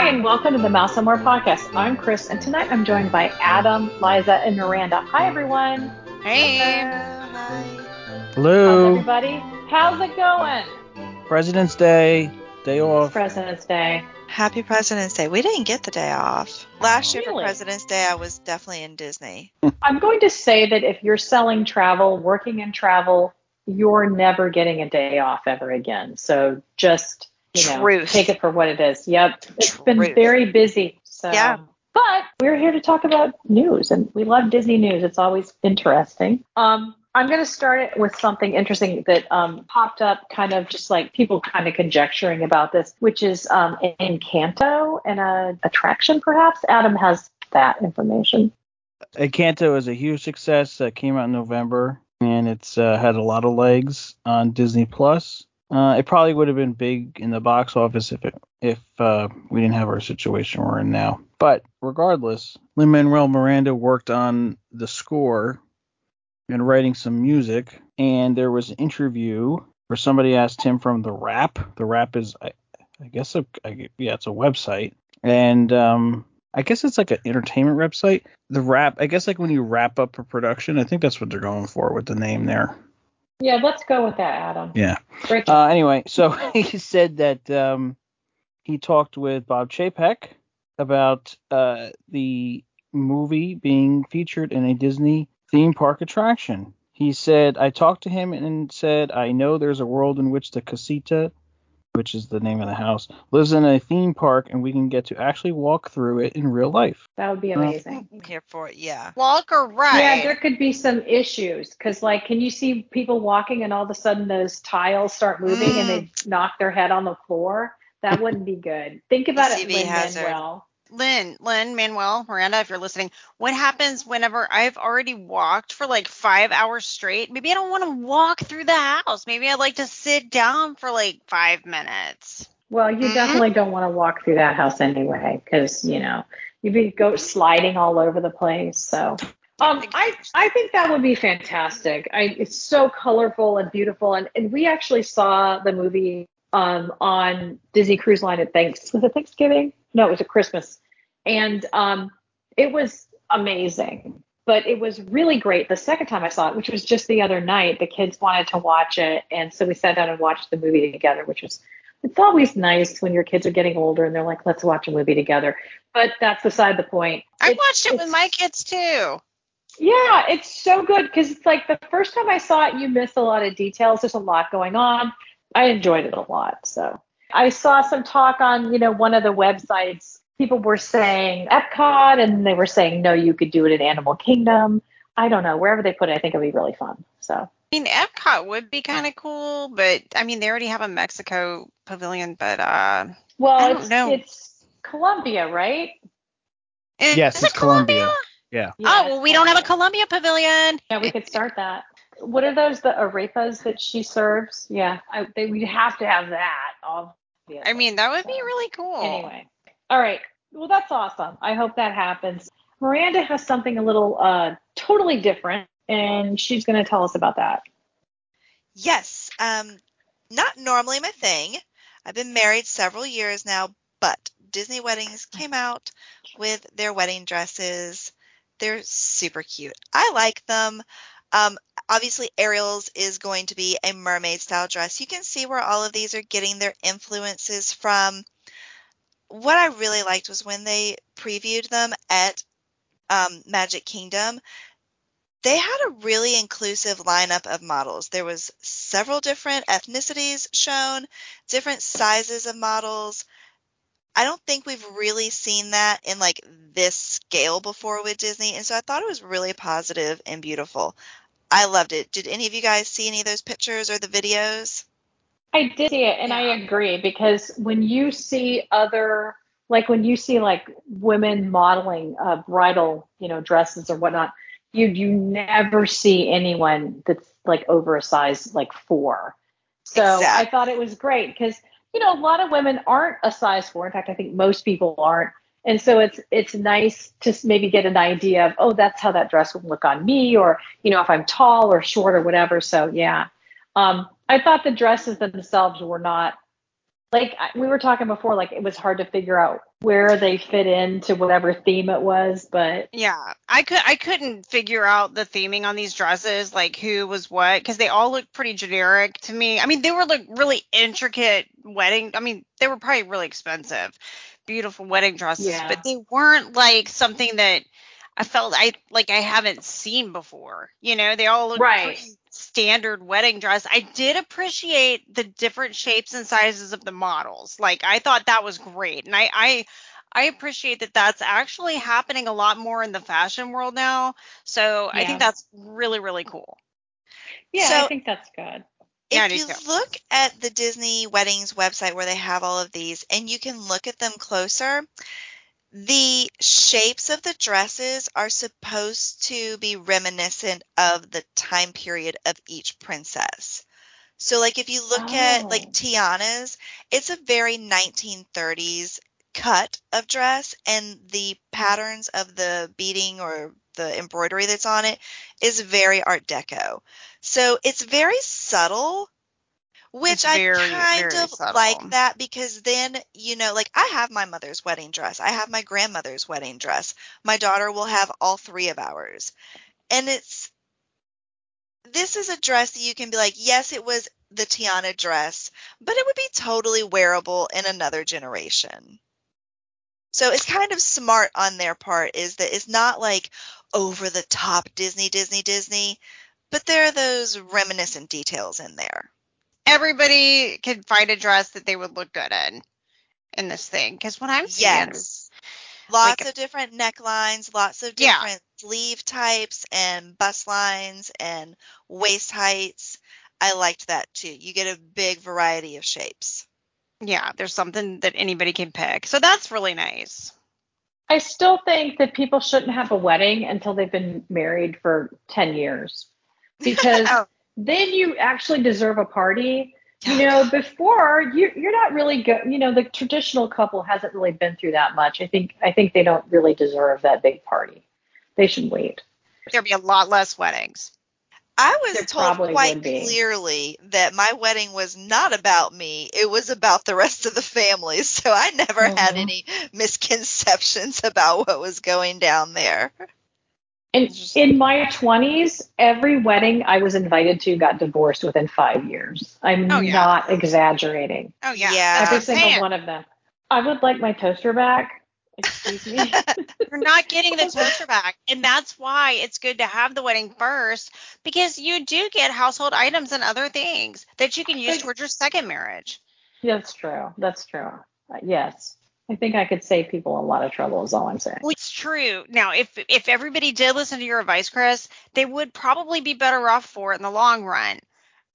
Hi, and welcome to the Mouse and More podcast. I'm Chris, and tonight I'm joined by Adam, Liza, and Miranda. Hi, everyone. Hey. How's Hello. everybody? How's it going? President's Day, day It's off. President's Day. Happy President's Day. We didn't get the day off. Last year Really? for President's Day, I was definitely in Disney. I'm going to say that if you're selling travel, working in travel, you're never getting a day off ever again. So just you know, take it for what it is. Yep, it's been very busy. So Yeah. But we're here to talk about news, and we love Disney news. It's always interesting. Um, I'm going to start it with something interesting that um, popped up, kind of just like people kind of conjecturing about this, which is um, Encanto and a attraction, perhaps. Adam has that information. Encanto is a huge success. Uh, came out in November, and it's uh, had a lot of legs on Disney Plus. Uh, it probably would have been big in the box office if it if uh, we didn't have our situation we're in now. But regardless, Lin Manuel Miranda worked on the score and writing some music, and there was an interview where somebody asked him from the Wrap. The Wrap is, I, I guess, a, I, yeah, it's a website, and um, I guess it's like an entertainment website. The Wrap, I guess, like when you wrap up a production, I think that's what they're going for with the name there. Yeah, let's go with that, Adam. Yeah. Uh, anyway, so he said that um, he talked with Bob Chapek about uh, the movie being featured in a Disney theme park attraction. He said, I talked to him and said, I know there's a world in which the casita, which is the name of the house, lives in a theme park and we can get to actually walk through it in real life. that would be uh, amazing. I'm here for it, yeah. Walk or ride? Yeah, there could be some issues because, like, can you see people walking and all of a sudden those tiles start moving and they knock their head on the floor? That wouldn't be good. Think about it, CV Lin hazard. Manuel. Lynn, Lynn, Manuel, Miranda, if you're listening, what happens whenever I've already walked for like five hours straight? Maybe I don't want to walk through the house. Maybe I'd like to sit down for like five minutes. Well, you Mhm. definitely don't want to walk through that house anyway because you know you'd be go sliding all over the place. So. Um, I, I think that would be fantastic. I, it's so colorful and beautiful, and, and we actually saw the movie um, on Disney Cruise Line at Thanks was it Thanksgiving? No, it was a Christmas, and um, it was amazing. But it was really great the second time I saw it, which was just the other night. The kids wanted to watch it, and so we sat down and watched the movie together, which was it's always nice when your kids are getting older and they're like, let's watch a movie together. But that's beside the point. I It's- watched it with my kids too. yeah, it's so good because it's like the first time I saw it, you miss a lot of details. There's a lot going on. I enjoyed it a lot. So I saw some talk on, you know, one of the websites. People were saying Epcot, and they were saying no, you could do it in Animal Kingdom. I don't know wherever they put it. I think it'd be really fun. So I mean, Epcot would be kind of cool, but I mean, they already have a Mexico pavilion, but uh, well, I don't it's know. it's Colombia, right? is Yes, it it's Colombia. Yeah, oh, well, we don't have a Colombia. Colombia pavilion. Yeah, we could start that. What are those? The arepas that she serves? Yeah, I, they, we'd have to have that. I mean, that would be really cool. Anyway, all right. Well, that's awesome. I hope that happens. Miranda has something a little uh, totally different, and she's going to tell us about that. Yes. Um, not normally my thing. I've been married several years now, but Disney Weddings came out with their wedding dresses. They're super cute. I like them. Um, obviously, Ariel's is going to be a mermaid style dress. You can see where all of these are getting their influences from. What I really liked was when they previewed them at um, Magic Kingdom they had a really inclusive lineup of models. There was several different ethnicities shown, different sizes of models. I don't think we've really seen that in like this scale before with Disney, and so I thought it was really positive and beautiful. I loved it. Did any of you guys see any of those pictures or the videos? I did see it, and I agree because when you see other, like when you see like women modeling uh, bridal, you know, dresses or whatnot, you you never see anyone that's like over a size like four. So I thought it was great because you know a lot of women aren't a size four. In fact, I think most people aren't. And so it's it's nice to maybe get an idea of oh that's how that dress would look on me or you know if I'm tall or short or whatever. So yeah, um, I thought the dresses themselves were not like we were talking before, like it was hard to figure out where they fit into whatever theme it was, but Yeah, I could I couldn't figure out the theming on these dresses, like who was what, because they all looked pretty generic to me. I mean, they were like really intricate wedding. I mean, they were probably really expensive, beautiful wedding dresses, Yeah. but they weren't like something that I felt I like I haven't seen before. You know, they all look Right. standard wedding dress. I did appreciate the different shapes and sizes of the models. Like I thought that was great, and I I I appreciate that that's actually happening a lot more in the fashion world now. So I think that's really really cool. yeah, So- I think that's good. If you look at the Disney Weddings website where they have all of these and you can look at them closer, the shapes of the dresses are supposed to be reminiscent of the time period of each princess. So like if you look at like Oh. Tiana's, it's a very 1930s cut of dress and the patterns of the beading or the embroidery that's on it is very art deco. So it's very subtle, which It's I kind of subtle. like that because then, you know, like I have my mother's wedding dress, I have my grandmother's wedding dress. My daughter will have all three of ours. And it's this is a dress that you can be like, yes, it was the Tiana dress, but it would be totally wearable in another generation. So it's kind of smart on their part is that it's not like over the top Disney, Disney, Disney, but there are those reminiscent details in there. Everybody could find a dress that they would look good in in this thing because what I'm seeing is Yes. Lots like- of different necklines, lots of Yeah. different sleeve types and bust lines and waist heights. I liked that too. You get a big variety of shapes. yeah, there's something that anybody can pick. So that's really nice. I still think that people shouldn't have a wedding until they've been married for 10 years because Oh. then you actually deserve a party. You know, before you you're not really go, you know, the traditional couple hasn't really been through that much. I think I think they don't really deserve that big party. They should wait. There'd be a lot less weddings. I was There told quite clearly that my wedding was not about me. It was about the rest of the family. So I never had Mhm. any misconceptions about what was going down there. And in my 20s, every wedding I was invited to got divorced within 5 years. I'm Oh, yeah. not exaggerating. Oh yeah, Yeah. Every single saying. one of them. I would like my toaster back. Excuse me. You're not getting the toaster back, and that's why it's good to have the wedding first because you do get household items and other things that you can use towards your second marriage. That's true. That's true. Uh, yes. I think I could save people a lot of trouble is all I'm saying. Well, it's true. Now, if if everybody did listen to your advice, Chris, they would probably be better off for it in the long run.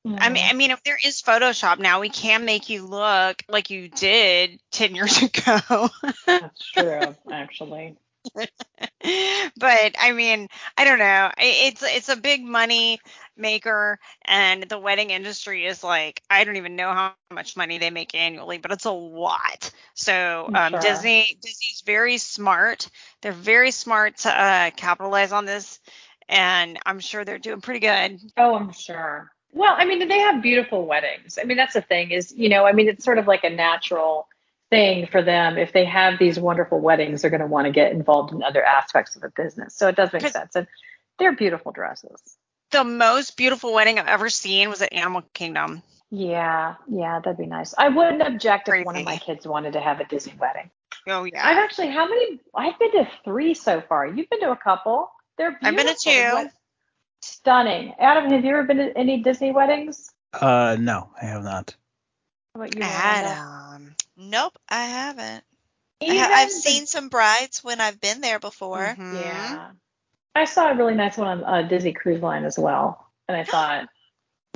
I mean, I mean, if there is Photoshop now, we can make you look like you did ten years ago. that's true, actually. but I mean, I don't know. It's it's a big money maker, and the wedding industry is like I don't even know how much money they make annually, but it's a lot. So um, Sure. Disney Disney's very smart. They're very smart to uh, capitalize on this, and I'm sure they're doing pretty good. Oh, I'm sure. Well, I mean, they have beautiful weddings. I mean, that's the thing is, you know, I mean, it's sort of like a natural thing for them. If they have these wonderful weddings, they're going to want to get involved in other aspects of the business. So it does make sense. And they're beautiful dresses. The most beautiful wedding I've ever seen was at Animal Kingdom. Yeah, yeah, that'd be nice. I wouldn't object if one of my kids wanted to have a Disney wedding. Oh yeah. I've actually, how many? I've been to three so far. You've been to a couple. They're beautiful. I've been to two. What- Stunning. Adam, have you ever been to any Disney weddings? Uh, no, I have not. How about you, Miranda? Adam. Nope, I haven't. I Even ha- I've the- seen some brides when I've been there before. Mhm. Yeah. I saw a really nice one on uh, Disney Cruise Line as well, and I thought,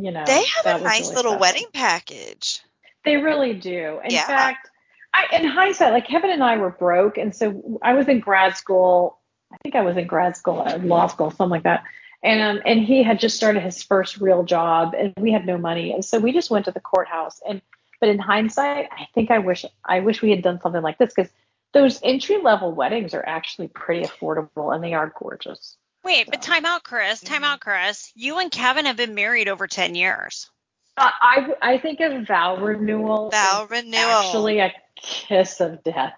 you know, They have that a was nice really little special. wedding package. They really do. In Yeah. fact, I, in hindsight, like Kevin and I were broke, and so I was in grad school. I think I was in grad school, law school, something like that. And um, and he had just started his first real job, and we had no money, and so we just went to the courthouse. And but in hindsight, I think I wish I wish we had done something like this because those entry level weddings are actually pretty affordable, and they are gorgeous. Wait, but So- time out, Chris. Time Mhm. out, Chris. You and Kevin have been married over 10 years. I I think of vow renewal. Vow renewal. Actually, a kiss of death.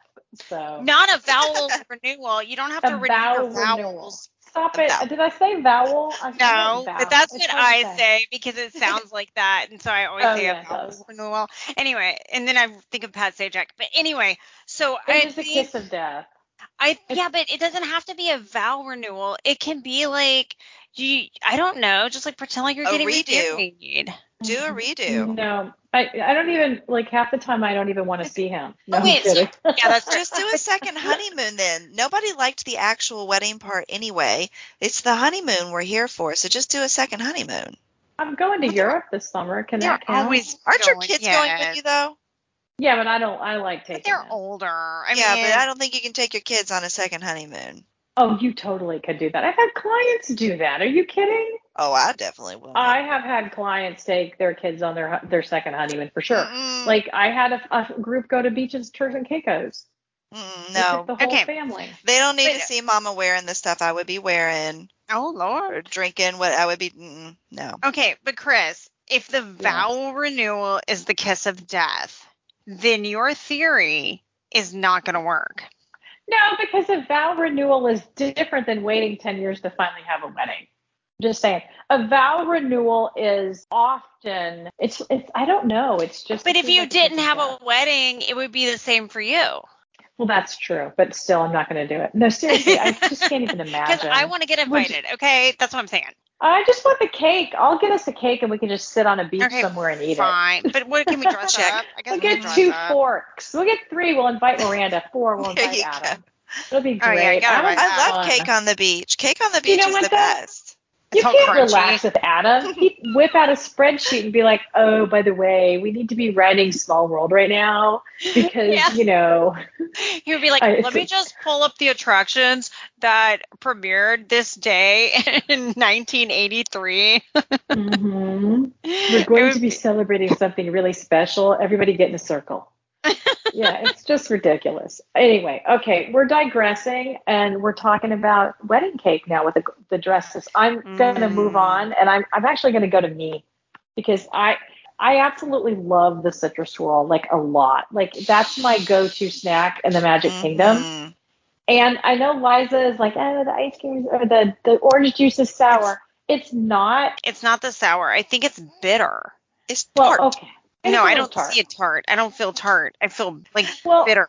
So Not a vowel renewal. You don't have to renew vow your vowels. Stop it. Did I say vowel? I No, vow. but that's what I say because it sounds like that, and so I always Oh, say yeah, a vowel renewal. Anyway, and then I think of Pat Sajak. But anyway, so I It is a kiss of death. I yeah, but it doesn't have to be a vow renewal. It can be like you. I don't know, just like pretend like you're A getting redo. remarried. Do a mm-hmm. redo. No, I I don't even like half the time. I don't even want to see him. No, Oh, wait, I'm. Yeah, that's Just do a second honeymoon then. Nobody liked the actual wedding part anyway. It's the honeymoon we're here for, so just do a second honeymoon. I'm going to Europe this summer. Can They're that count? always Aren't your going- kids going with you though? Yeah, but I don't. I like taking. But they're them. older. I yeah, mean, but I don't think you can take your kids on a second honeymoon. Oh, you totally could do that. I've had clients do that. Are you kidding? Oh, I definitely will. I have had clients take their kids on their their second honeymoon for sure. Mm-mm. Like I had a, a group go to beaches, Turks and Caicos. Mm, no, the whole Okay. family. they don't need But- to see Mama wearing the stuff I would be wearing oh lord. drinking what I would be. Mm, no. Okay, but Chris, if the vow renewal is the kiss of death, then your theory is not going to work. No, because a vow renewal is different than waiting 10 years to finally have a wedding. Just saying. A vow renewal is often it's it's I don't know, it's just But if you didn't have a wedding, it would be the same for you. Well, that's true, but still I'm not going to do it. No, seriously, I just can't even imagine. Because. I want to get invited. Okay, that's what I'm saying. I just want the cake. I'll get us a cake and we can just sit on a beach Okay, somewhere and eat it. Fine, but what can we dress Check. up? I guess We'll we get two up. forks. We'll get three. We'll invite Miranda. Four. We'll invite you Adam. It'll be Oh, great. yeah, I, I love fun. cake on the beach. Cake on the You beach know is the best. You can't crunchy. relax with Adam. He'd whip out a spreadsheet and be like, "Oh, by the way, we need to be writing Small World right now because Yeah. you know." He would be like, I- let me just pull up the attractions that premiered this day in 1983. mhm, We're going would to be celebrating something really special. Everybody get in a circle. Yeah, it's just ridiculous. Anyway, okay, we're digressing and we're talking about wedding cake now with the, the dresses. I'm going to move Mm. on and I'm, I'm actually going to go to me because I I absolutely love the citrus swirl like a lot. Like that's my go-to snack in the Magic Kingdom. Mhm. And I know Liza is like, oh, the ice cream is, or the the orange juice is sour. It's not. It's not the sour. I think it's bitter. It's Well, okay. It's no, I don't tart. see a tart. I don't feel tart. I feel like Well, bitter.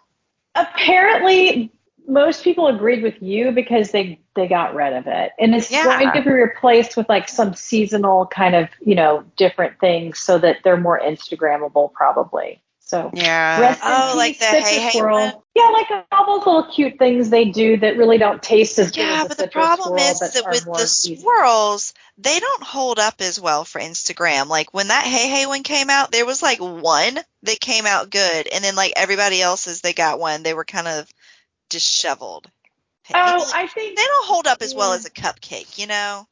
apparently most people agreed with you because they they got rid of it and it's Yeah. going to be replaced with like some seasonal kind of you know different things so that they're more instagrammable probably so Yeah. rest Oh, like the Hey Hey yeah like all those little cute things they do that really don't taste as good Yeah, but the problem is that with the easy. swirls, they don't hold up as well for Instagram. Like when that Hey Hey one came out, there was like one that came out good, and then like everybody else's, they got one. They were kind of disheveled. oh i think they don't hold up as well as a cupcake, you know?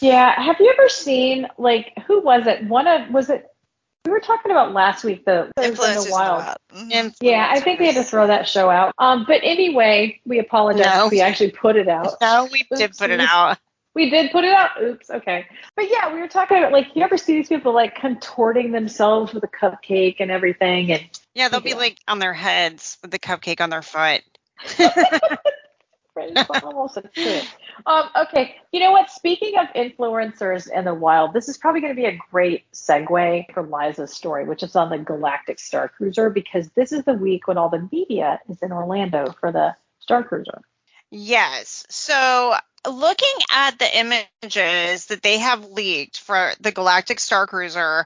Yeah. Have you ever seen like who was it? One of was it we were talking about last week the Thursday in Influencers the Wild. Mhm. Yeah, I think we had to throw that show out. Um, but anyway, we apologize. No. We actually put it out. No, we did put it out. We did put it out. Oops. Okay. But yeah, we were talking about like you ever see these people like contorting themselves with a cupcake and everything, and Yeah, they'll be like on their heads with the cupcake on their foot. Almost true. Um, okay, you know what? Speaking of influencers in the wild, this is probably going to be a great segue for Liza's story, which is on the Galactic Star Cruiser, because this is the week when all the media is in Orlando for the Star Cruiser. Yes. So looking at the images that they have leaked for the Galactic Star Cruiser,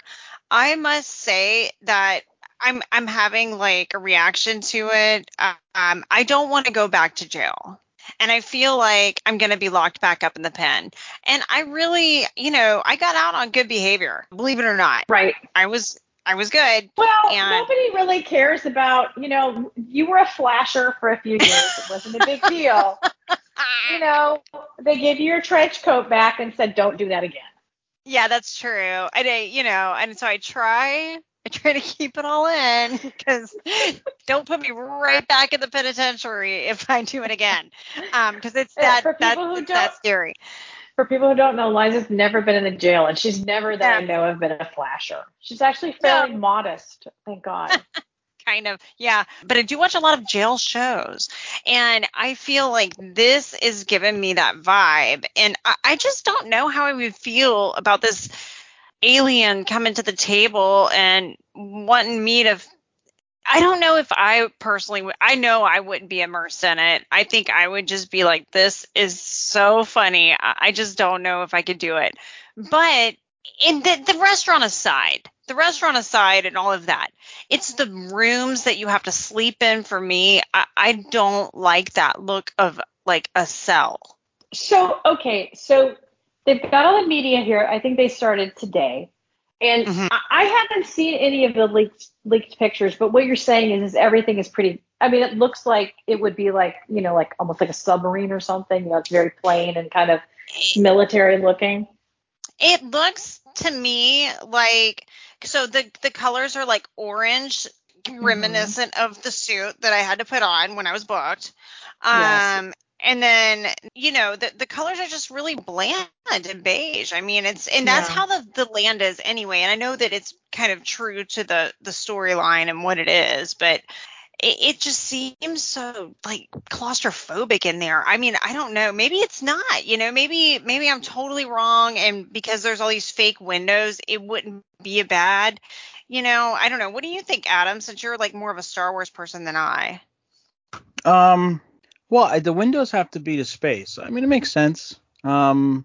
I must say that I'm I'm having like a reaction to it. Um, I don't want to go back to jail. And I feel like I'm going to be locked back up in the pen. And I really, you know, I got out on good behavior. Believe it or not. Right. I was I was good. Well, And- nobody really cares about, you know, you were a flasher for a few years. It wasn't a big deal. You know, they gave you your trench coat back and said, don't do that again. Yeah, that's true. And I, you know, and so I try, I try to keep it all in because don't put me right back in the penitentiary if I do it again. Um, because it's Uh, that for that who it's don't- scary. for people who don't know, Liza's never been in a jail, and she's never that I know of been a flasher. She's actually fairly No. modest, thank God. kind of yeah but i do watch a lot of jail shows and i feel like this is giving me that vibe and I, I just don't know how i would feel about this alien coming to the table and wanting me to i don't know if i personally would i know i wouldn't be immersed in it. I think i would just be like this is so funny. I, just don't know if i could do it. But in the, the restaurant aside the restaurant aside and all of that it's the rooms that you have to sleep in for me. I, I don't like that look of like a cell. So okay, so they've got all the media here. I think they started today, and Mhm. I, I haven't seen any of the leaked leaked pictures. But what you're saying is, is everything is pretty. I mean, it looks like it would be like you know, like almost like a submarine or something. You know, it's very plain and kind of military looking. it looks to me like so the the colors are like orange reminiscent of the suit that I had to put on when I was booked. Yes. And then you know the the colors are just really bland and beige. I mean it's and that's Yeah. how the the land is anyway. And I know that it's kind of true to the the storyline and what it is, but it, it just seems so like claustrophobic in there. I mean, I don't know. Maybe it's not. You know, maybe maybe I'm totally wrong, and because there's all these fake windows, it wouldn't be a bad. You know, I don't know. What do you think, Adam? Since you're like more of a Star Wars person than I. Um, well, I- the windows have to be to space. I mean, it makes sense. Um,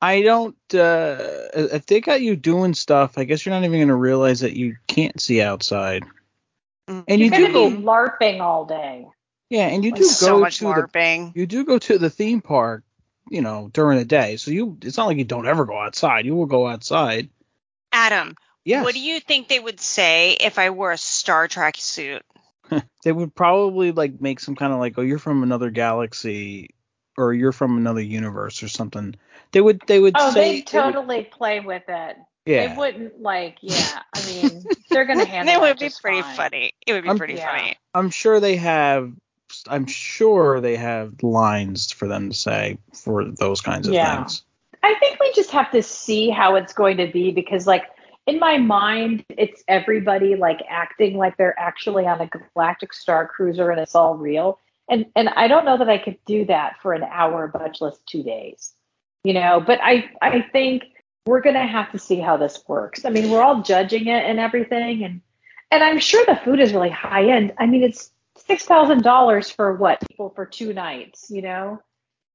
I don't. Uh, if they got you doing stuff, I guess you're not even gonna realize that you can't see outside. Mm. And you You're do gonna be go, larping all day. yeah, and you do so go much to the you do go to the theme park, you know, during the day. So you, it's not like you don't ever go outside. You will go outside. Adam, Yes. what do you think they would say if I wore a Star Trek suit? They would probably like make some kind of like, oh, you're from another galaxy, or you're from another universe or something. They would they would Oh, say they they would- totally play with it. yeah. They wouldn't like. Yeah, I mean, they're gonna handle it would be just pretty fine. funny. It would be I'm- pretty Yeah. funny. I'm sure they have. I'm sure they have lines for them to say for those kinds of Yeah. things. I think we just have to see how it's going to be because, like, in my mind, it's everybody like acting like they're actually on a galactic star cruiser and it's all real. And and I don't know that I could do that for an hour, much less two days. You know, but I I think we're gonna have to see how this works. I mean, we're all judging it and everything, and and I'm sure the food is really high end. I mean, it's six thousand dollars for what people for two nights. You know,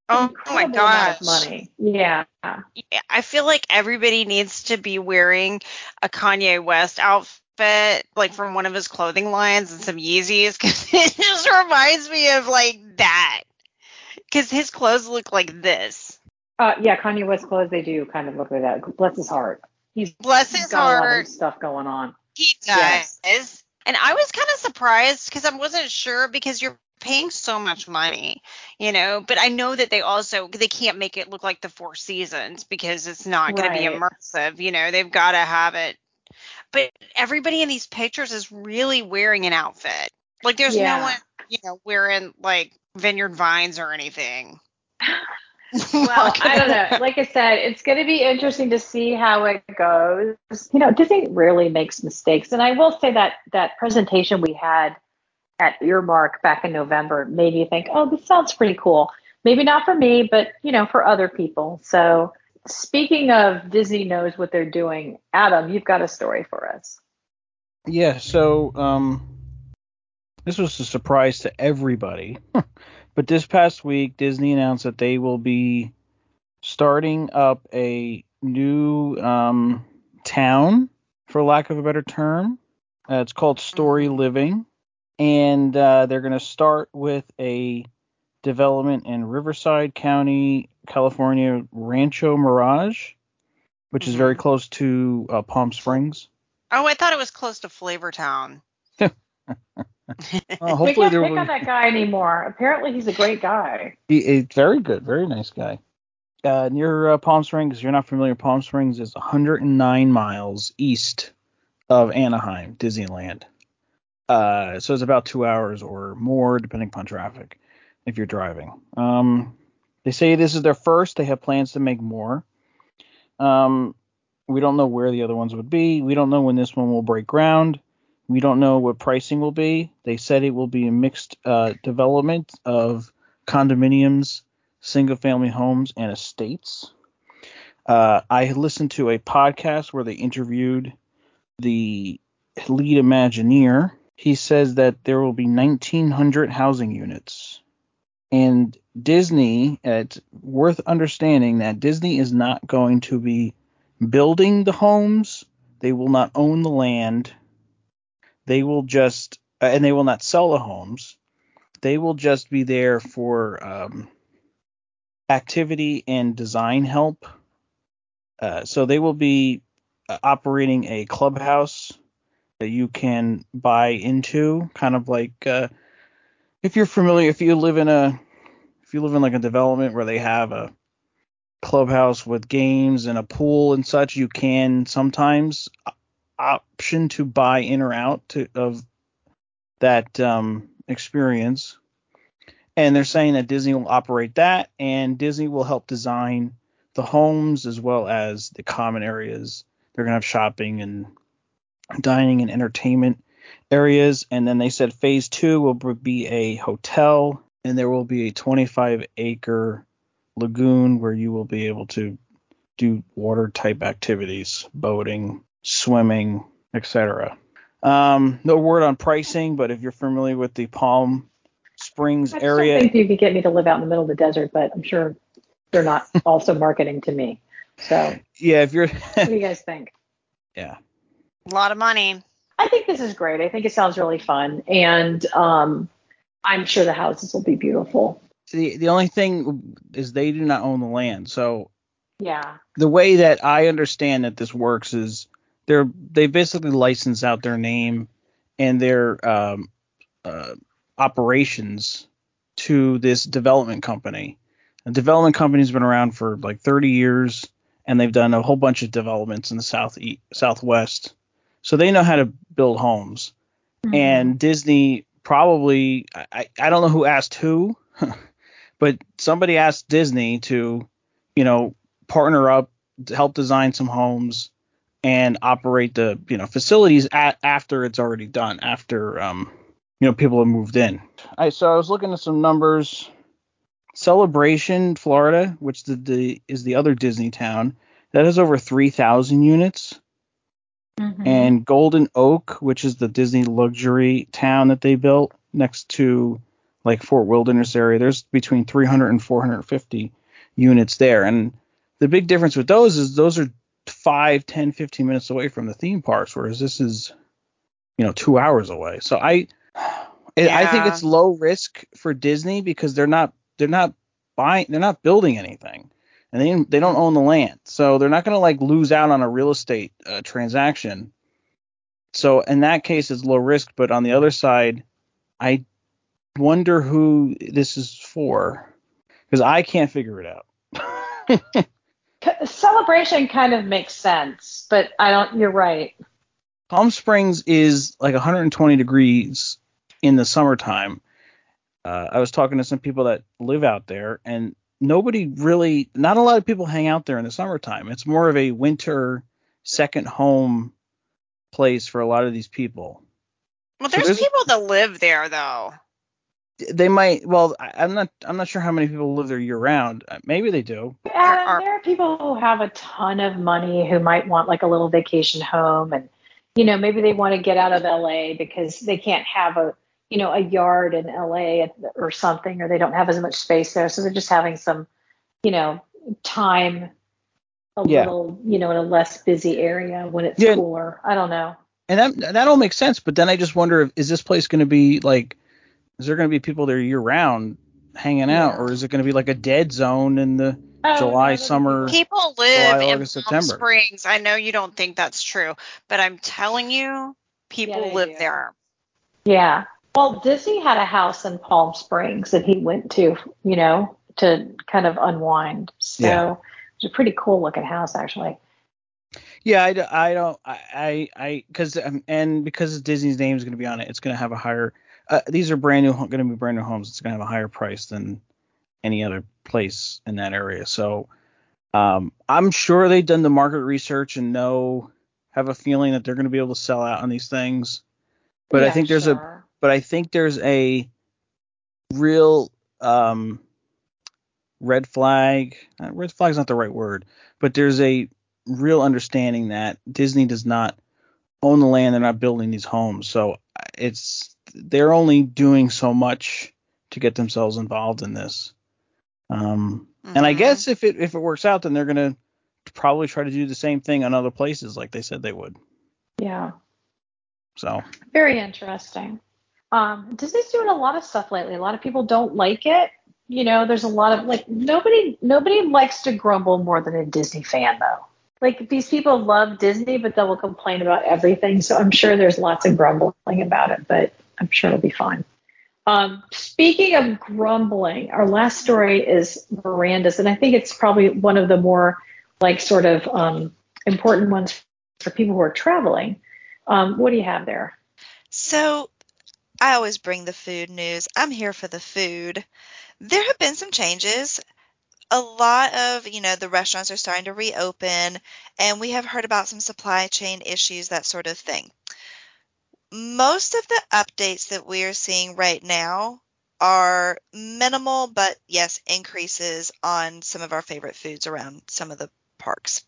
Oh, my gosh. money. Yeah. Yeah, I feel like everybody needs to be wearing a Kanye West outfit, like from one of his clothing lines and some Yeezys, because it just reminds me of like that. Because his clothes look like this. Uh, yeah, Kanye West clothes, they do kind of look like that. Bless his heart. He's, Bless he's his got a lot of stuff going on. he does. Yes. And I was kind of surprised because I wasn't sure because you're paying so much money, you know. But I know that they also they can't make it look like the Four Seasons because it's not going to be immersive. You know, they've got to have it. But everybody in these pictures is really wearing an outfit. Like there's Yeah. no one, you know, wearing like Vineyard Vines or anything. Well, I don't know. Like I said, it's going to be interesting to see how it goes. You know, Disney rarely makes mistakes, and I will say that that presentation we had at Earmark back in November made me think, oh, this sounds pretty cool. Maybe not for me, but you know, for other people. So, speaking of Disney knows what they're doing, Adam, you've got a story for us. Yeah, so um this was a surprise to everybody. but this past week Disney announced that they will be starting up a new um town for lack of a better term. Uh, it's called Storyliving and uh, they're going to start with a development in Riverside County, California, Rancho Mirage, which is very Mhm. close to uh, Palm Springs. oh, I thought it was close to Flavortown. Hopefully, we hopefully can't there pick will on that guy anymore. Apparently, he's a great guy. He, he's very good, very nice guy. Uh, near uh, Palm Springs, if you're not familiar, Palm Springs is 109 miles east of Anaheim, Disneyland. Uh, so it's about two hours or more, depending upon traffic, if you're driving. Um, They say this is their first. They have plans to make more. Um, we don't know where the other ones would be. We don't know when this one will break ground. We don't know what pricing will be. They said it will be a mixed uh, development of condominiums, single family homes, and estates. Uh, I listened to a podcast where they interviewed the lead Imagineer. He says that there will be 1,900 housing units. And Disney, it's worth understanding that Disney is not going to be building the homes. They will not own the land. They will just, uh, and they will not sell the homes. They will just be there for um, activity and design help. Uh, so they will be uh, operating a clubhouse that you can buy into, kind of like uh, if you're familiar, if you live in a, if you live in like a development where they have a clubhouse with games and a pool and such, you can sometimes option to buy in or out to, of that um, experience. And they're saying that Disney will operate that, and Disney will help design the homes as well as the common areas. They're gonna have shopping and dining and entertainment areas. And then they said phase two will be a hotel, and there will be a 25 acre lagoon where you will be able to do water type activities, boating, swimming, etc. Um, no word on pricing, but if you're familiar with the Palm Springs I area, still think you could get me to live out in the middle of the desert, but I'm sure they're not also marketing to me. So, yeah, if you're, what do you guys think? yeah, A lot of money. I think this is great. I think it sounds really fun, and um, I'm sure the houses will be beautiful. the the only thing is they do not own the land, so Yeah. the way that I understand that this works is they're they basically license out their name and their um, uh, operations to this development company. The development company's been around for like 30 years, and they've done a whole bunch of developments in the south southwest, so they know how to build homes. Mm-hmm. And Disney probably I, I don't know who asked who, but somebody asked Disney to, you know, partner up to help design some homes and operate the you know facilities at, after it's already done after um you know people have moved in. I so I was looking at some numbers. Celebration, Florida, which the, the is the other Disney town, that has over 3,000 units. Mhm. And Golden Oak, which is the Disney luxury town that they built next to like Fort Wilderness area, there's between 300 and 450 units there. And the big difference with those is those are 5, 10, 15 minutes away from the theme parks, whereas this is, you know, two hours away. So I, I think it's low risk for Disney because they're not they're not buying they're not building anything and they they don't own the land, so they're not going to like lose out on a real estate uh, transaction. So in that case, it's low risk. But on the other side, I wonder who this is for because I can't figure it out. Celebration kind of makes sense, but I don't. You're right. Palm Springs is like 120 degrees in the summertime. Uh, I was talking to some people that live out there, and nobody really, not a lot of people hang out there in the summertime. It's more of a winter second home place for a lot of these people. Well, So there's there's- people that live there though. They might, well, I, I'm not, I'm not sure how many people live there year round. Uh, Maybe they do. Adam, are- there are people who have a ton of money who might want like a little vacation home, and you know maybe they want to get out of LA because they can't have a you know a yard in LA or something, or they don't have as much space there, so they're just having some you know time a Yeah. little you know in a less busy area when it's Yeah. cooler. I don't know. And that that all makes sense. But then I just wonder, if, is this place going to be like, is there going to be people there year round hanging out, Yeah. or is it going to be like a dead zone in the Oh, July, no, those are summer- people- People live July, in August, Palm September. Springs. I know you don't think that's true, but I'm telling you, people they live do. there. Yeah. Well, Disney had a house in Palm Springs that he went to, you know, to kind of unwind. So Yeah. it's a pretty cool looking house, actually. Yeah, I don't I I I because um, and because Disney's name is going to be on it, it's going to have a higher. Uh, these are brand new going to be brand new homes. It's going to have a higher price than any other place in that area. So um, I'm sure they've done the market research and know have a feeling that they're going to be able to sell out on these things. But I think there's a sure. But I think there's a real um, red flag. Red flag's not the right word, but there's a real understanding that Disney does not own the land. They're not building these homes, so uh, it's they're only doing so much to get themselves involved in this. Um, And I Mhm. guess if it if it works out, then they're gonna probably try to do the same thing on other places, like they said they would. Yeah. So Very interesting. Um, Disney's doing a lot of stuff lately. A lot of people don't like it. You know, there's a lot of like nobody nobody likes to grumble more than a Disney fan though. Like these people love Disney, but they will complain about everything. So I'm sure there's lots of grumbling about it, but I'm sure it'll be fine. Um, speaking of grumbling, our last story is Miranda's, and I think it's probably one of the more like sort of um, important ones for people who are traveling. Um, what do you have there? So I always bring the food news. I'm here for the food. There have been some changes. A lot of, you know, the restaurants are starting to reopen, and we have heard about some supply chain issues, that sort of thing. Most of the updates that we are seeing right now are minimal, but yes, increases on some of our favorite foods around some of the parks.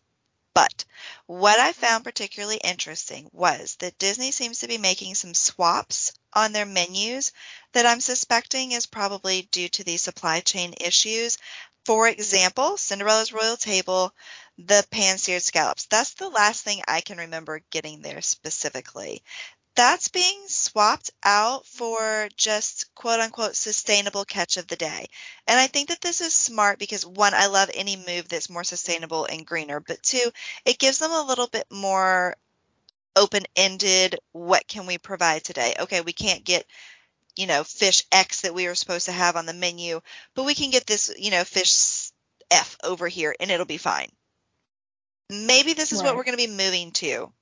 But what I found particularly interesting was that Disney seems to be making some swaps on their menus that I'm suspecting is probably due to these supply chain issues. For example, Cinderella's Royal Table, the pan seared scallops. That's the last thing I can remember getting there specifically. That's being swapped out for just quote unquote sustainable catch of the day. And I think that this is smart because one, I love any move that's more sustainable and greener, but two, it gives them a little bit more open ended what can we provide today? Okay, we can't get you know fish X that we were supposed to have on the menu, but we can get this you know fish F over here and it'll be fine. Maybe this is what we're going to be moving to.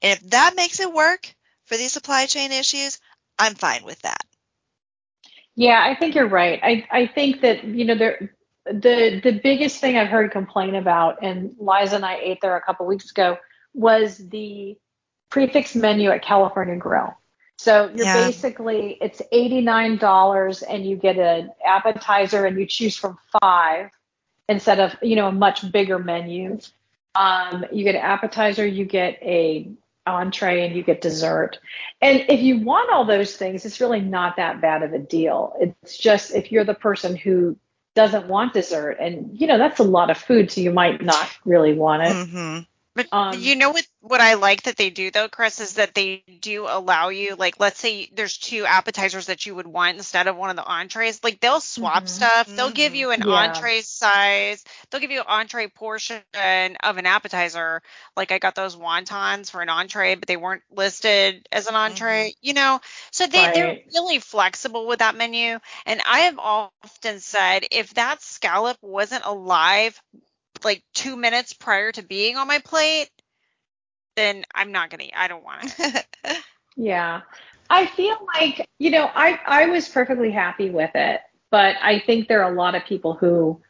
And if that makes it work for these supply chain issues, I'm fine with that. Yeah, I think you're right. I, I think that, you know, there the the biggest thing I've heard complain about, and Liza and I ate there a couple weeks ago, was the prix fixe menu at California Grill. So you're Yeah. basically it's eighty nine dollars and you get an appetizer and you choose from five instead of, you know, a much bigger menu. Um, you get an appetizer, you get a entree and you get dessert. And if you want all those things, it's really not that bad of a deal. It's just if you're the person who doesn't want dessert, and you know that's a lot of food, so you might not really want it. Mm-hmm. But Um, you know what what I like that they do though, Chris, is that they do allow you like let's say there's two appetizers that you would want instead of one of the entrees. Like they'll swap Mhm. stuff. They'll give Mhm. you an Yeah. entree size. They'll give you an entree portion of an appetizer. Like I got those wontons for an entree, but they weren't listed as an entree. You know, so they they're really flexible with that menu. And I have often said if that scallop wasn't alive like two minutes prior to being on my plate, then I'm not gonna. I don't want it. Yeah. I feel like, you know, I, I was perfectly happy with it, but I think there are a lot of people who,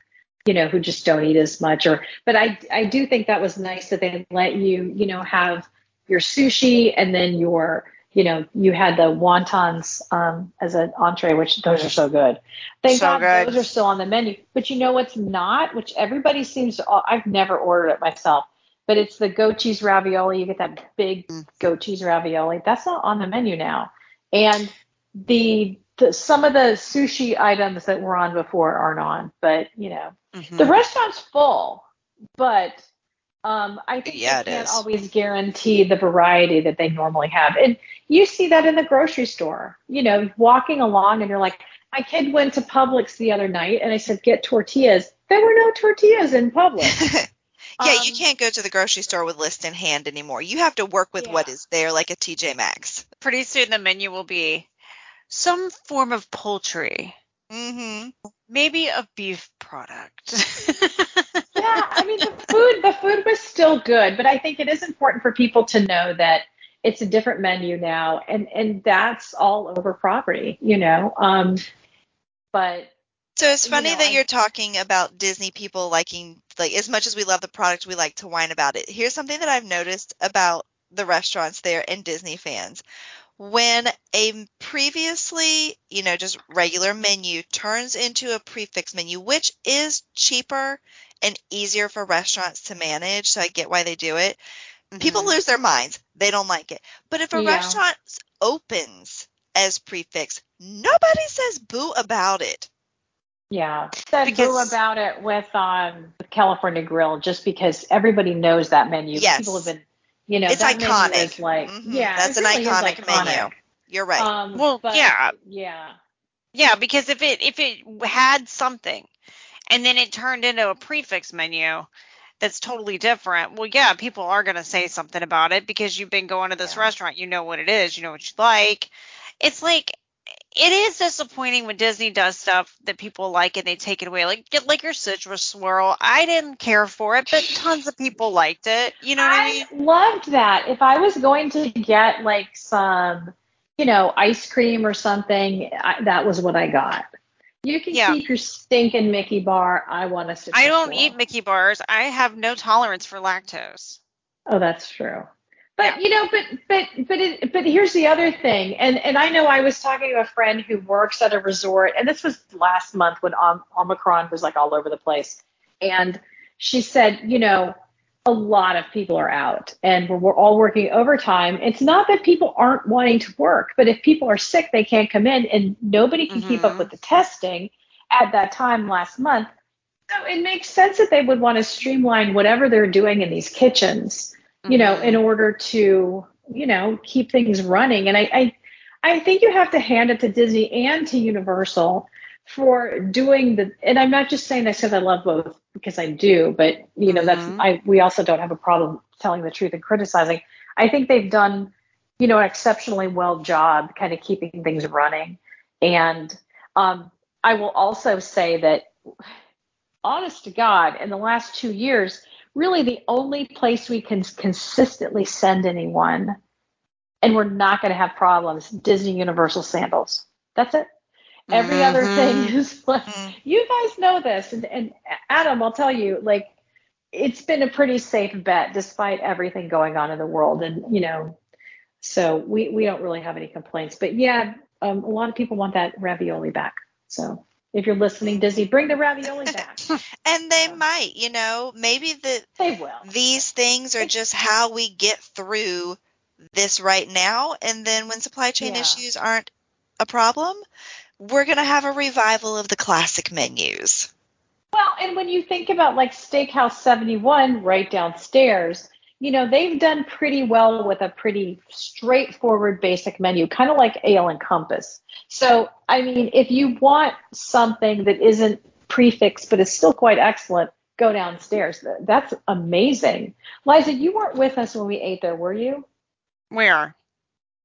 you know, who just don't eat as much or, but I, I do think that was nice that they let you, you know, have your sushi and then your, you know, you had the wontons um, as an entree, which those are so good. Thank So God good. those are still on the menu. But you know what's not, which everybody seems to, I've never ordered it myself, but it's the goat cheese ravioli. You get that big Mm. goat cheese ravioli. That's not on the menu now. And the, the some of the sushi items that were on before aren't on, but you know, Mhm. the restaurant's full, but um, I think Yeah, they it can't is. always guarantee the variety that they normally have. And you see that in the grocery store. You know, walking along and you're like, my kid went to Publix the other night and I said, get tortillas. There were no tortillas in Publix. yeah, you Um, can't go to the grocery store with list in hand anymore. You have to work with what Yeah. is there, like a TJ Maxx. Pretty soon the menu will be some form of poultry, Mm-hmm. maybe a beef product. yeah, I mean the food the food was still good, but I think it is important for people to know that it's a different menu now and and that's all over property, you know. Um but So it's You funny know, that I- you're talking about Disney people liking like as much as we love the product, we like to whine about it. Here's something that I've noticed about the restaurants there and Disney fans. When a previously, you know, just regular menu turns into a prix fixe menu, which is cheaper and easier for restaurants to manage, so I get why they do it. People Mhm. lose their minds. They don't like it. But if a Yeah. restaurant opens as prix fixe, nobody says boo about it. Yeah, said boo about it with um with California Grill just because everybody knows that menu. Yes. People have been, you know, It's that menu iconic. is like, Mhm. yeah, That's an really is iconic menu. You're right. Um, Well, but, yeah. yeah, Yeah, because if it if it had something and then it turned into a prix fixe menu that's totally different, well yeah, people are going to say something about it because you've been going to this Yeah. restaurant, you know what it is, you know what you like. It's like it is disappointing when Disney does stuff that people like and they take it away. Like get like your citrus swirl. I didn't care for it, but tons of people liked it. You know what I mean? loved that. If I was going to get like some, you know, ice cream or something, I, that was what I got. You can Yeah. keep your stinking Mickey bar. I want a citrus I don't swirl. eat Mickey bars. I have no tolerance for lactose. Oh, that's true. But you know, but but but it, but here's the other thing, and and I know I was talking to a friend who works at a resort, and this was last month when Om- Omicron was like all over the place, and she said, you know, a lot of people are out, and we're, we're all working overtime. It's not that people aren't wanting to work, but if people are sick, they can't come in, and nobody can keep up Mhm. with the testing at that time last month. So it makes sense that they would want to streamline whatever they're doing in these kitchens you know, Mhm. in order to, you know, keep things running. And I, I, I think you have to hand it to Disney and to Universal for doing the. And I'm not just saying that because I love both, because I do, but you know, that's I. We also don't have a problem telling the truth and criticizing. I think they've done, you know, an exceptionally well job, kind of keeping things running. And um, I will also say that, honest to God, in the last two years really the only place we can consistently send anyone and we're not going to have problems disney universal sandals. That's it. Every other Mhm. thing is like you guys know this and, and adam i'll tell you like it's been a pretty safe bet despite everything going on in the world and you know so we we don't really have any complaints. But yeah um, a lot of people want that ravioli back so if you're listening disney bring the ravioli back And they Yeah. might, you know, maybe the they will these things are just how we get through this right now and then when supply chain Yeah. issues aren't a problem, we're going to have a revival of the classic menus. Well, and when you think about like Steakhouse 71 right downstairs, you know, they've done pretty well with a pretty straightforward basic menu, kind of like Ale and Compass. So, I mean, if you want something that isn't prefixed but is still quite excellent, go downstairs. That's amazing. Liza, you weren't with us when we ate there, were you? Where?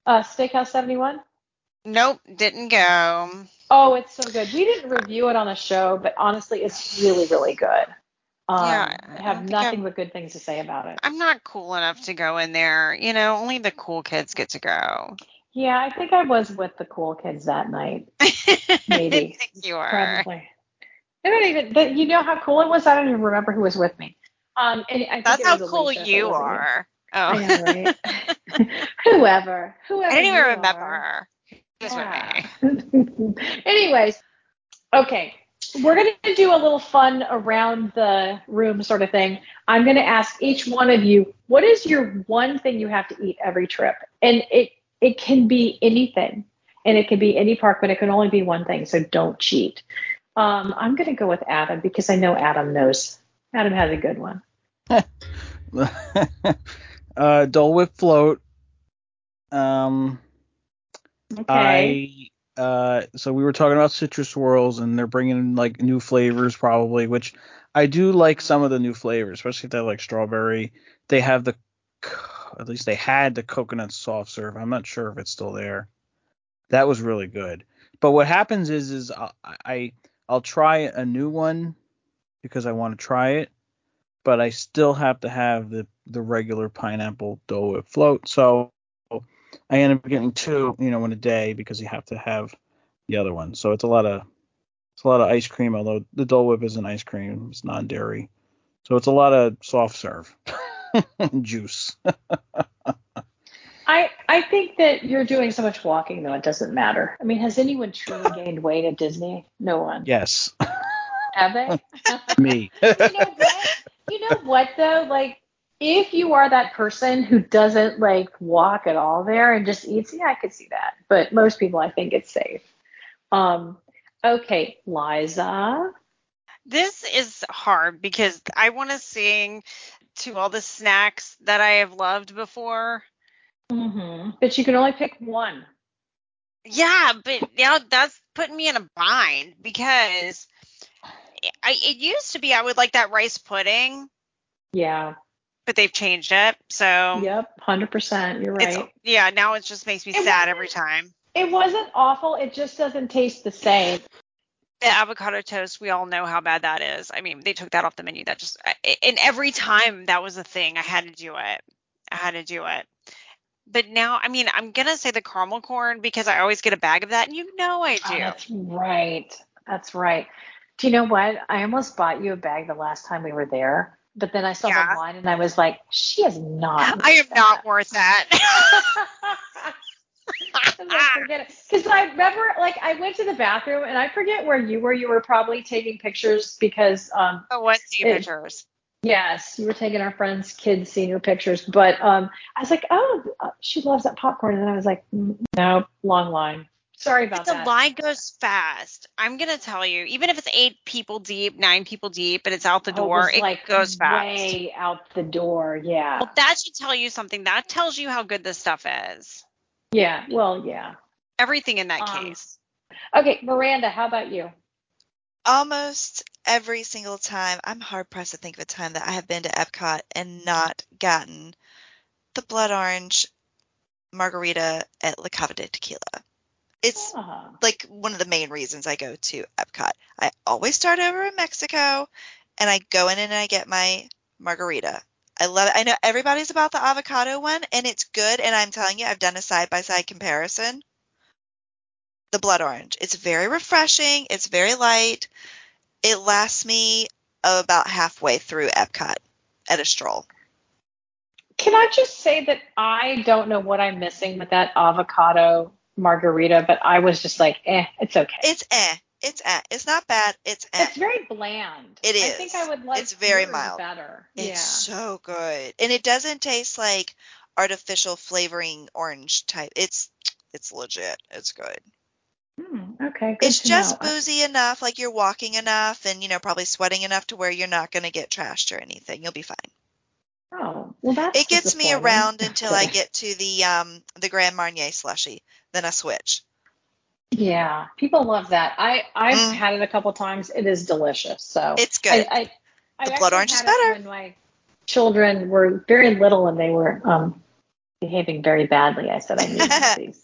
Uh, Steakhouse 71? Nope, didn't go. Oh, it's so good. We didn't review it on the show, but honestly, it's really, really good. Um, Yeah, I have nothing I've- but good things to say about it. I'm not cool enough to go in there. You know, only the cool kids get to go. Yeah, I think I was with the cool kids that night. Maybe. I think you are. Probably. I don't even. But you know how cool it was. I don't even remember who was with me. Um, and I think That's how cool Alicia, you are. Oh. Know, right? whoever, whoever. I didn't even remember are. her. She was with me. Yeah. Anyways, okay. We're going to do a little fun around the room sort of thing. I'm going to ask each one of you, what is your one thing you have to eat every trip? And it it can be anything, and it can be any park, but it can only be one thing. So don't cheat. Um, I'm going to go with Adam because I know Adam knows. Adam has a good one. uh, Dole Whip float. Um, Okay. I uh, so we were talking about citrus swirls, and they're bringing like new flavors probably, which I do like some of the new flavors, especially if they like strawberry. They have the co- at least they had the coconut soft serve. I'm not sure if it's still there. That was really good. But what happens is is I, I I'll try a new one because I want to try it, but I still have to have the the regular pineapple Dole Whip float. So I end up getting two, you know, in a day because you have to have the other one. So it's a lot of It's a lot of ice cream, although the Dole Whip isn't ice cream. It's non-dairy. So it's a lot of soft serve juice. I I think that you're doing so much walking though it doesn't matter. I mean, has anyone truly gained weight at Disney? No one. yes, Have they? me. you know what? You know what though? Like if you are that person who doesn't like walk at all there and just eats, yeah, I could see that. But most people I think it's safe. Um okay, Liza. This is hard because I want to sing to all the snacks that I have loved before. Mm-hmm. But you can only pick one. Yeah, but now that's putting me in a bind because I it used to be I would like that rice pudding, Yeah. but they've changed it. So Yep. Hundred percent. You're it's right. yeah, now it just makes me It sad every time. It wasn't awful. It just doesn't taste the same. The avocado toast, we all know how bad that is. I mean, they took that off the menu. That just and every time that was a thing, I had to do it. I had to do it. But now, I mean, I'm gonna say the caramel corn because I always get a bag of that, and you know I Oh, do. that's right. That's right. Do you know what? I almost bought you a bag the last time we were there, but then I saw Yeah. the line and I was like, she is not. I am worth not worth that. forget it. Because I remember, like, I went to the bathroom and I forget where you were. You were probably taking pictures because, um, oh, what It- pictures? yes, you were taking our friends' kids' senior pictures. But um, I was like, oh, uh, she loves that popcorn. And then I was like, mm, no, long line. Sorry about the that. The line goes fast. I'm gonna tell you, even if it's eight people deep, nine people deep, and it's out the Oh, door, it like goes fast. way out the door. Yeah. Well, that should tell you something. That tells you how good this stuff is. Yeah. Well, yeah. Everything in that Um, case. Okay, Miranda, how about you? Almost every single time, I'm hard pressed to think of a time that I have been to Epcot and not gotten the blood orange margarita at La Cava del Tequila. It's Ah, like one of the main reasons I go to Epcot. I always start over in Mexico and I go in and I get my margarita. I love it. I know everybody's about the avocado one and it's good. And I'm telling you, I've done a side by side comparison. The blood orange. It's very refreshing. It's very light. It lasts me about halfway through Epcot at a stroll. Can I just say that I don't know what I'm missing with that avocado margarita, but I was just like, eh, it's okay. It's eh. It's. It's not bad. It's eh. It's very bland. It is. I think. I would like It's very mild. better. It's yeah. so good. And it doesn't taste like artificial flavoring orange type. It's it's legit. It's good. Hmm, okay. Good it's just know. boozy enough, like you're walking enough and you know, probably sweating enough to where you're not gonna get trashed or anything. You'll be fine. Oh, well, that's It gets me around until I get to the um the Grand Marnier slushy. Then I switch. Yeah, people love that. I I've Mm. had it a couple times. It is delicious. So It's good. I, I, I The blood orange is better. When my children were very little and they were um, behaving very badly, I said I need one of these.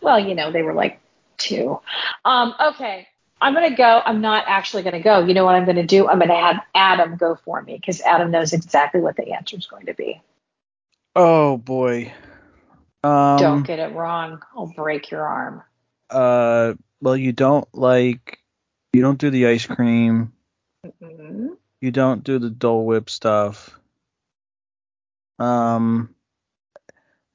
Well, you know, they were like two. Um, okay, I'm gonna go. I'm not actually gonna go. You know what I'm gonna do? I'm gonna have Adam go for me because Adam knows exactly what the answer is going to be. Oh boy. Um, Don't get it wrong. I'll break your arm. Uh, well, you don't like, you don't do the ice cream. Mhm. You don't do the Dole Whip stuff. Um,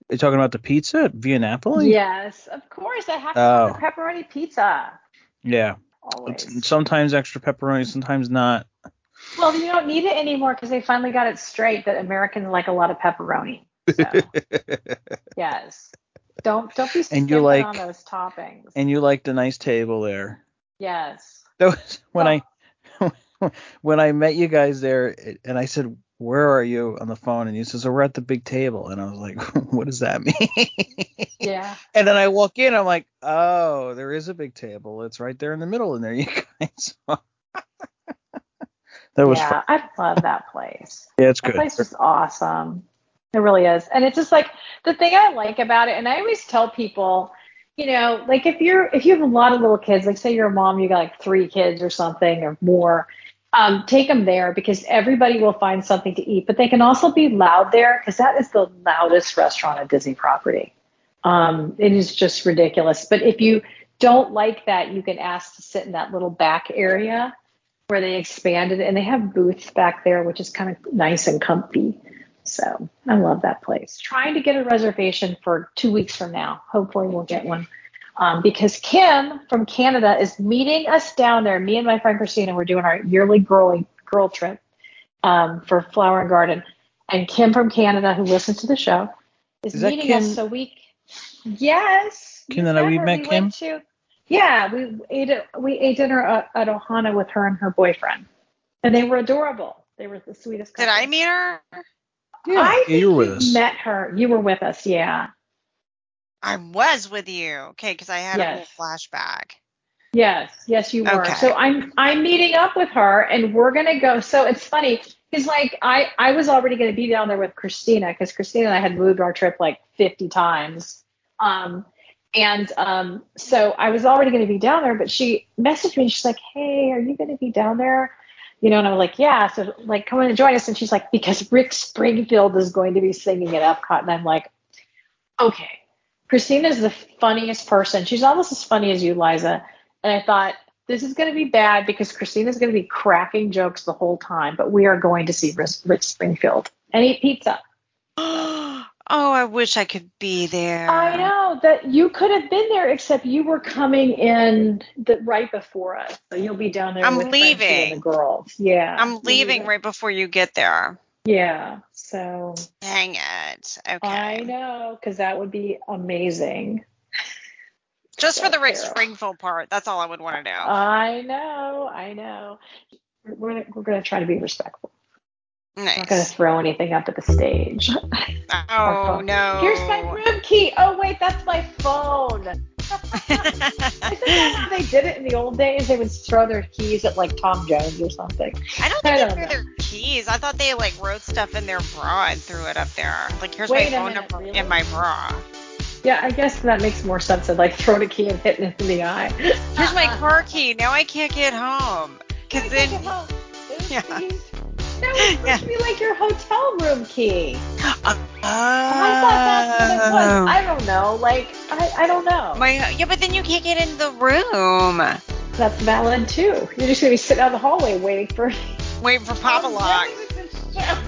you're talking about the pizza at Via Napoli? Yes, of course. I have to Oh. a pepperoni pizza. Yeah. Always. It's sometimes extra pepperoni, sometimes not. Well, you don't need it anymore because they finally got it straight that Americans like a lot of pepperoni. So, yes. Don't don't be And skimping you like- on those toppings. and you liked a nice table there. yes. That was when I when I met you guys there, and I said, "Where are you?" on the phone, and you says, "Oh, "We're at the big table," and I was like, "What does that mean?" Yeah. And then I walk in, I'm like, "Oh, there is a big table. It's right there in the middle, and there you guys." are." that was yeah. fun. I love that place. Yeah, it's That good. place is awesome. It really is. And it's just like the thing I like about it, and I always tell people, you know, like if you're if you have a lot of little kids, like say you're a mom, you got like three kids or something or more, um, take them there because everybody will find something to eat. But they can also be loud there because that is the loudest restaurant at Disney property. Um, it is just ridiculous. But if you don't like that you can ask to sit in that little back area where they expanded and they have booths back there, which is kind of nice and comfy. So I love that place. Trying to get a reservation for two weeks from now. Hopefully we'll get one. Um, because Kim from Canada is meeting us down there. Me and my friend Christina, we're doing our yearly girl girl trip um, for Flower and Garden. And Kim from Canada, who listens to the show, is, Is meeting Kim- us. So we, yes, Kim you that we met, We Kim? to- yeah, we ate a, we ate dinner at, at Ohana with her and her boyfriend, and they were adorable. They were the sweetest. Did. I meet her? Yeah, I yeah, you were with us. Met her. You were with us. Yeah. I was with you. Okay, because I had a Yes. whole flashback. Yes, yes, you were. Okay. So I'm I'm meeting up with her, and we're gonna go. So it's funny because like I I was already gonna be down there with Christina because Christina and I had moved our trip like 50 times. Um, and um, so I was already gonna be down there, but she messaged me. She's like, "Hey, are you gonna be down there?" You know, and I'm like, "Yeah." So like, come in and join us. And she's like, "Because Rick Springfield is going to be singing at Epcot," and I'm like, "Okay." Christina's the funniest person. She's almost as funny as you, Liza. And I thought, this is going to be bad because Christina's going to be cracking jokes the whole time, but we are going to see Rick Springfield and eat pizza. Oh, I wish I could be there. I know that you could have been there, except you were coming in the, right before us. So you'll be down there I'm with leaving. the girls. Yeah. I'm leaving right before you get there. Yeah. So Dang it. Okay. I know, because that would be amazing. Just for the Rick Carol. Springfield part. That's all I would want to do. I know. I know. We're, we're, we're going to try to be respectful. I'm not going to throw anything up at the stage. Oh no. Here's my room key. Oh wait, that's my phone. Isn't that how they did it in the old days? They would throw their keys at like Tom Jones or something. I don't I think don't they threw know. their keys. I thought they like wrote stuff in their bra and threw it up there. Like here's Wait my phone minute, number really? in my bra. Yeah, I guess that makes more sense than like throwing a key and hitting it in the eye. Here's my car key. Now I can't get home. Cause I then home. Yeah. keys- No, it's supposed Yeah. to be like your hotel room key. oh, I thought that's what it was. Uh. I don't know. Like I, I don't know. my yeah, but then you can't get in the room. That's valid too. You're just gonna be sitting out in the hallway waiting for. Waiting for Papa Lock.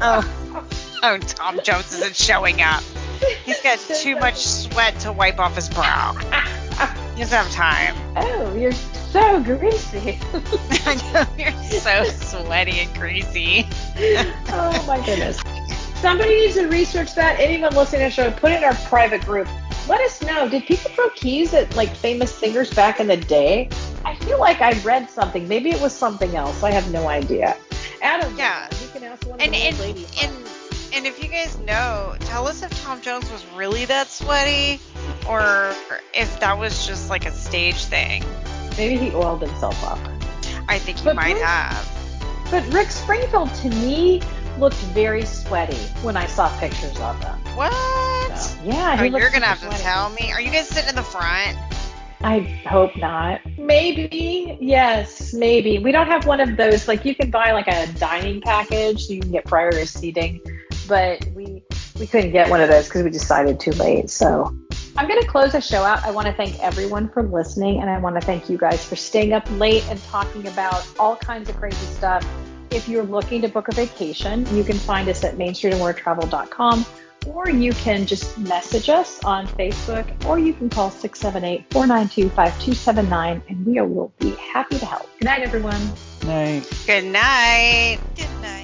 Oh, oh, Tom Jones isn't showing up. He's got too much sweat to wipe off his brow. He doesn't have time. Oh, you're so greasy. I know you're so sweaty and greasy. oh my goodness. Somebody needs to research that. Anyone listening to the show, put it in our private group. Let us know. Did people throw keys at like famous singers back in the day? I feel like I read something. Maybe it was something else. I have no idea. Adam, Yeah. you can ask one of And the and ladies. and and if you guys know, tell us if Tom Jones was really that sweaty, or if that was just like a stage thing. Maybe he oiled himself up. I think he But might Bruce- have. But Rick Springfield to me looked very sweaty when I saw pictures of him. What? So, yeah, Oh, you're gonna have to tell me. Are you guys sitting in the front? I hope not. Maybe, yes, maybe. We don't have one of those. Like you can buy like a dining package, so you can get priority seating, but we we couldn't get one of those because we decided too late. So I'm going to close the show out. I want to thank everyone for listening, and I want to thank you guys for staying up late and talking about all kinds of crazy stuff. If you're looking to book a vacation, you can find us at mainstreetandmoretravel.com or you can just message us on Facebook, or you can call 678 492 5279, and we will be happy to help. Good night, everyone. Night. Good night. Good night.